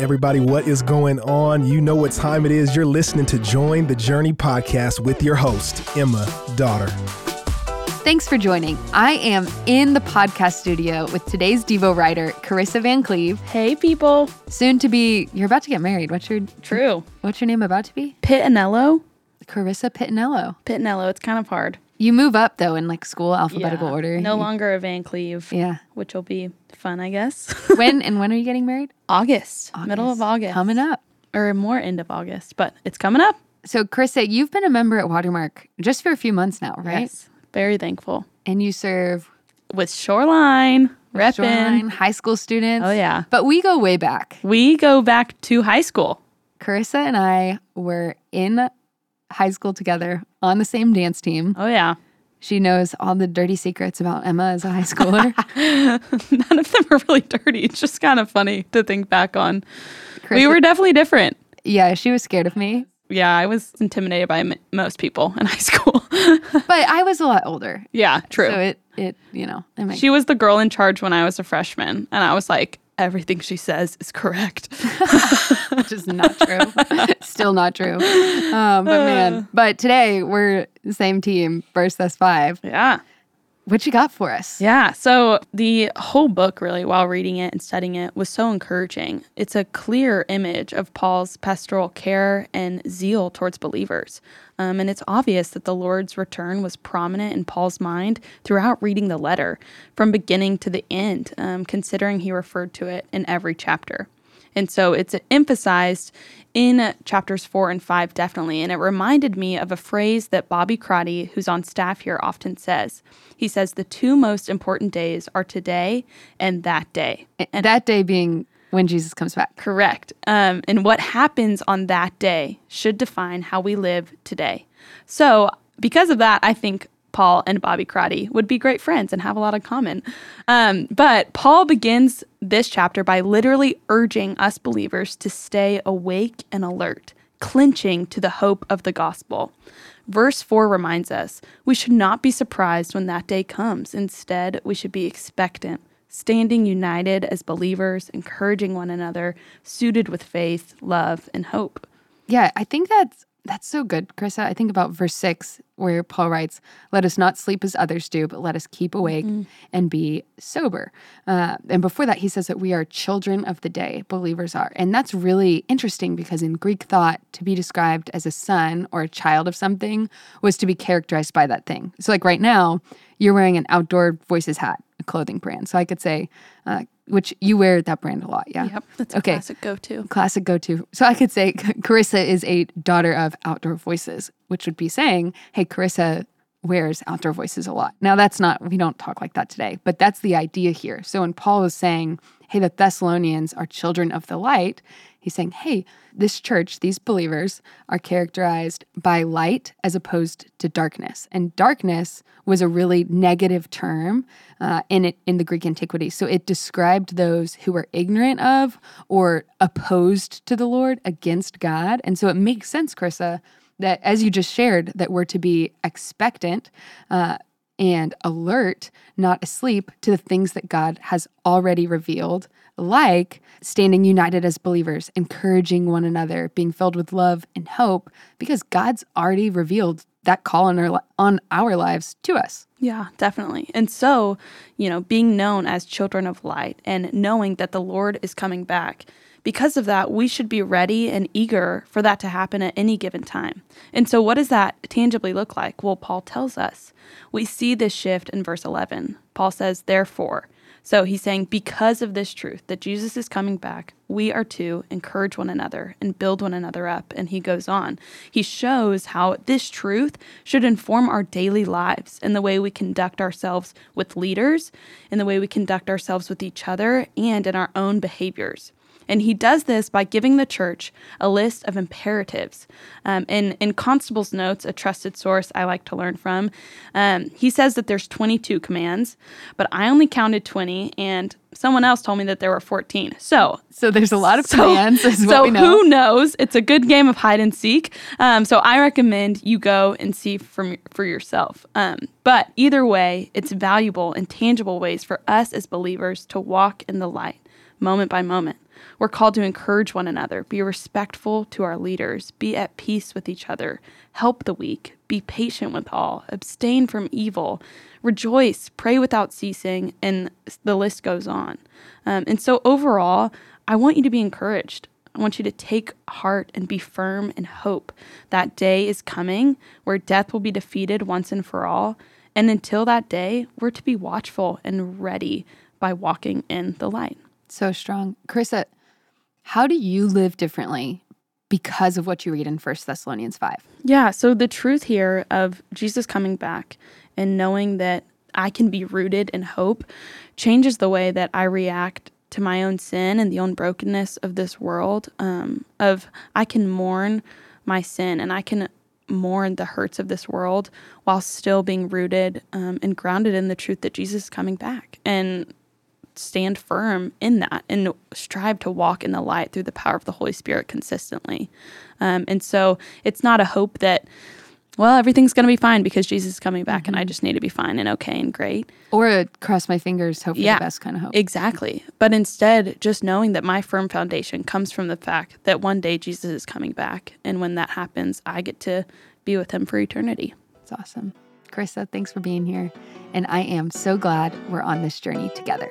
Everybody, what is going on? You know what time it is. You're listening to Join the Journey podcast with your host, Emma Daughter. Thanks for joining. I am in the podcast studio with today's Devo writer, Karissa VanCleave. Hey, people. Soon to be, you're about to get married. What's your True. What's your name about to be? Pitanello. Karissa Pitanello. Pitanello. It's kind of hard. You move up though in like school alphabetical Yeah. order. No You- longer a VanCleave. Yeah. Which will be fun, I guess. when and when are you getting married? August, Middle of August. Coming up. Or more end of August, but it's coming up. So, Karissa, you've been a member at Watermark just for a few months now, right? Yes. Very thankful. And you serve With Shoreline, repping. Shoreline high school students. Oh, yeah. But we go way back. We go back to high school. Karissa and I were in high school together on the same dance team. Oh, yeah. She knows all the dirty secrets about Emma as a high schooler. None of them are really dirty. It's just kind of funny to think back on. We were definitely different. yeah, she was scared of me, Yeah, I was intimidated by m- most people in high school. but I was a lot older. yeah, true. So it, it, you know, it makes She was the girl in charge when I was a freshman, and I was like, everything she says is correct. which is not true. Not true. Um, but man, but today we're the same team, Burst S five. yeah. What you got for us? Yeah. So the whole book, really, while reading it and studying it, was so encouraging. It's a clear image of Paul's pastoral care and zeal towards believers. Um, and it's obvious that the Lord's return was prominent in Paul's mind throughout reading the letter, from beginning to the end, um, considering he referred to it in every chapter. And so it's emphasized in chapters four and five, definitely. And it reminded me of a phrase that Bobby Crotty, who's on staff here, often says. He says, The two most important days are today and that day. And that day being when Jesus comes back. Correct. Um, and what happens on that day should define how we live today. So, because of that, I think Paul and Bobby Crotty would be great friends and have a lot in common. Um, but Paul begins this chapter by literally urging us believers to stay awake and alert, clinching to the hope of the gospel. Verse 4 reminds us we should not be surprised when that day comes. Instead, we should be expectant, standing united as believers, encouraging one another, suited with faith, love, and hope. Yeah, I think that's that's so good, Karissa. I think about verse six where Paul writes, "Let us not sleep as others do, but let us keep awake and be sober." Uh, and before that, he says that we are children of the day. Believers are, and that's really interesting because in Greek thought, to be described as a son or a child of something was to be characterized by that thing. So, like right now, you're wearing an Outdoor Voices hat, a clothing brand. So I could say, uh, which you wear that brand a lot, yeah. Yep, that's a okay classic go to. classic go to. So I could say Karissa is a daughter of outdoor voices, which would be saying, hey, Karissa wears outdoor voices a lot. Now, that's not, we don't talk like that today, but that's the idea here. So when Paul is saying, hey, the Thessalonians are children of the light, he's saying, hey, this church, these believers are characterized by light as opposed to darkness. And darkness was a really negative term uh, in it in the Greek antiquity. So it described those who were ignorant of or opposed to the Lord against God. And so it makes sense, Karissa, that as you just shared, that we're to be expectant. Uh, and alert, not asleep, to the things that God has already revealed, like standing united as believers, encouraging one another, being filled with love and hope, because God's already revealed that call on our, on our lives to us. Yeah, definitely. And so, you know, being known as children of light and knowing that the Lord is coming back, because of that, we should be ready and eager for that to happen at any given time. And so, what does that tangibly look like? Well, Paul tells us. We see this shift in verse 11. Paul says, therefore. So he's saying, because of this truth that Jesus is coming back, we are to encourage one another and build one another up. And he goes on. He shows how this truth should inform our daily lives and the way we conduct ourselves with leaders, in the way we conduct ourselves with each other, and in our own behaviors. And he does this by giving the church a list of imperatives. Um, and in Constable's notes, a trusted source I like to learn from, um, he says that there's 22 commands, but I only counted 20, and someone else told me that there were 14. So So there's a lot of so, commands, so know. who knows? It's a good game of hide and seek. Um, so I recommend you go and see from for yourself. Um, but either way, it's valuable and tangible ways for us as believers to walk in the light, moment by moment. We're called to encourage one another, be respectful to our leaders, be at peace with each other, help the weak, be patient with all, abstain from evil, rejoice, pray without ceasing, and the list goes on. Um, and so, overall, I want you to be encouraged. I want you to take heart and be firm in hope. That day is coming where death will be defeated once and for all. And until that day, we're to be watchful and ready by walking in the light. So strong. Karissa, how do you live differently because of what you read in 1 Thessalonians 5? Yeah, so the truth here of Jesus coming back and knowing that I can be rooted in hope changes the way that I react to my own sin and the own brokenness of this world. Um, of I can mourn my sin and I can mourn the hurts of this world while still being rooted um, and grounded in the truth that Jesus is coming back and stand firm in that and strive to walk in the light through the power of the Holy Spirit consistently. Um, and so it's not a hope that, well, everything's going to be fine because Jesus is coming back mm-hmm. and I mm-hmm. just need to be fine and okay and great. Or a cross my fingers, hope for yeah, the best kind of hope. Exactly. But instead, just knowing that my firm foundation comes from the fact that one day Jesus is coming back. And when that happens, I get to be with him for eternity. It's awesome. Karissa, thanks for being here. And I am so glad we're on this journey together.